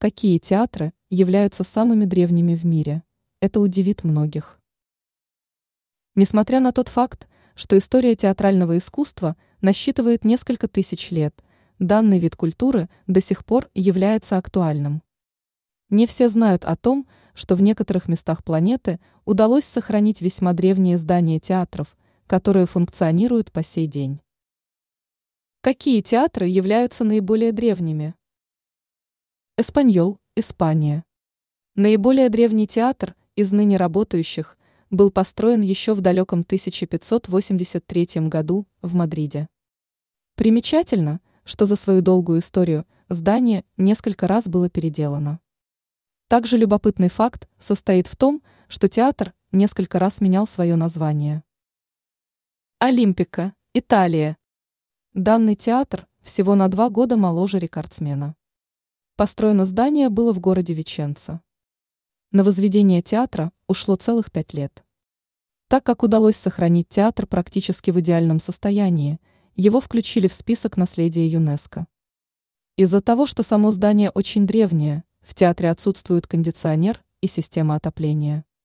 Какие театры являются самыми древними в мире? Это удивит многих. Несмотря на тот факт, что история театрального искусства насчитывает несколько тысяч лет, данный вид культуры до сих пор является актуальным. Не все знают о том, что в некоторых местах планеты удалось сохранить весьма древние здания театров, которые функционируют по сей день. Какие театры являются наиболее древними? Эспаньол, Испания. Наиболее древний театр из ныне работающих был построен еще в далеком 1583 году в Мадриде. Примечательно, что за свою долгую историю здание несколько раз было переделано. Также любопытный факт состоит в том, что театр несколько раз менял свое название. Олимпика, Италия. Данный театр всего на два года моложе рекордсмена. Построено здание было в городе Веченца. На возведение театра ушло целых пять лет. Так как удалось сохранить театр практически в идеальном состоянии, его включили в список наследия ЮНЕСКО. Из-за того, что само здание очень древнее, в театре отсутствует кондиционер и система отопления.